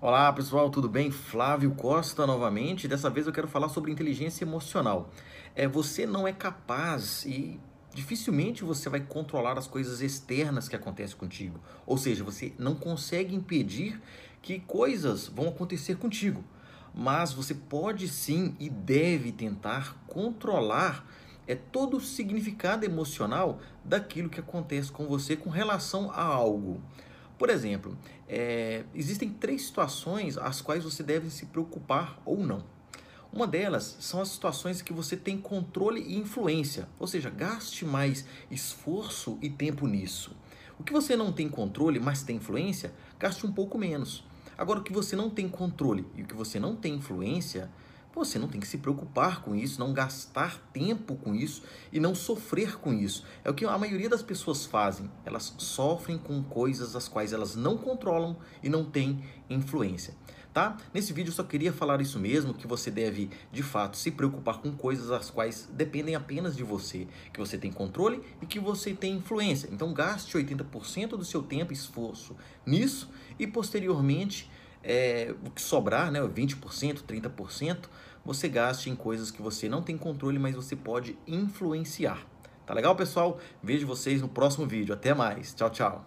Olá pessoal, tudo bem? Flávio Costa novamente. Dessa vez eu quero falar sobre inteligência emocional. É, você não é capaz e dificilmente você vai controlar as coisas externas que acontecem contigo. Ou seja, você não consegue impedir que coisas vão acontecer contigo. Mas você pode sim e deve tentar controlar é todo o significado emocional daquilo que acontece com você com relação a algo. Por exemplo, é, existem três situações às quais você deve se preocupar ou não. Uma delas são as situações que você tem controle e influência, ou seja, gaste mais esforço e tempo nisso. O que você não tem controle, mas tem influência, gaste um pouco menos. Agora, o que você não tem controle e o que você não tem influência, você não tem que se preocupar com isso, não gastar tempo com isso e não sofrer com isso. É o que a maioria das pessoas fazem. Elas sofrem com coisas as quais elas não controlam e não têm influência. Tá? Nesse vídeo eu só queria falar isso mesmo, que você deve de fato se preocupar com coisas as quais dependem apenas de você, que você tem controle e que você tem influência. Então gaste 80% do seu tempo e esforço nisso e posteriormente é, o que sobrar, né, 20%, 30%, você gaste em coisas que você não tem controle, mas você pode influenciar. Tá legal, pessoal? Vejo vocês no próximo vídeo. Até mais. Tchau, tchau.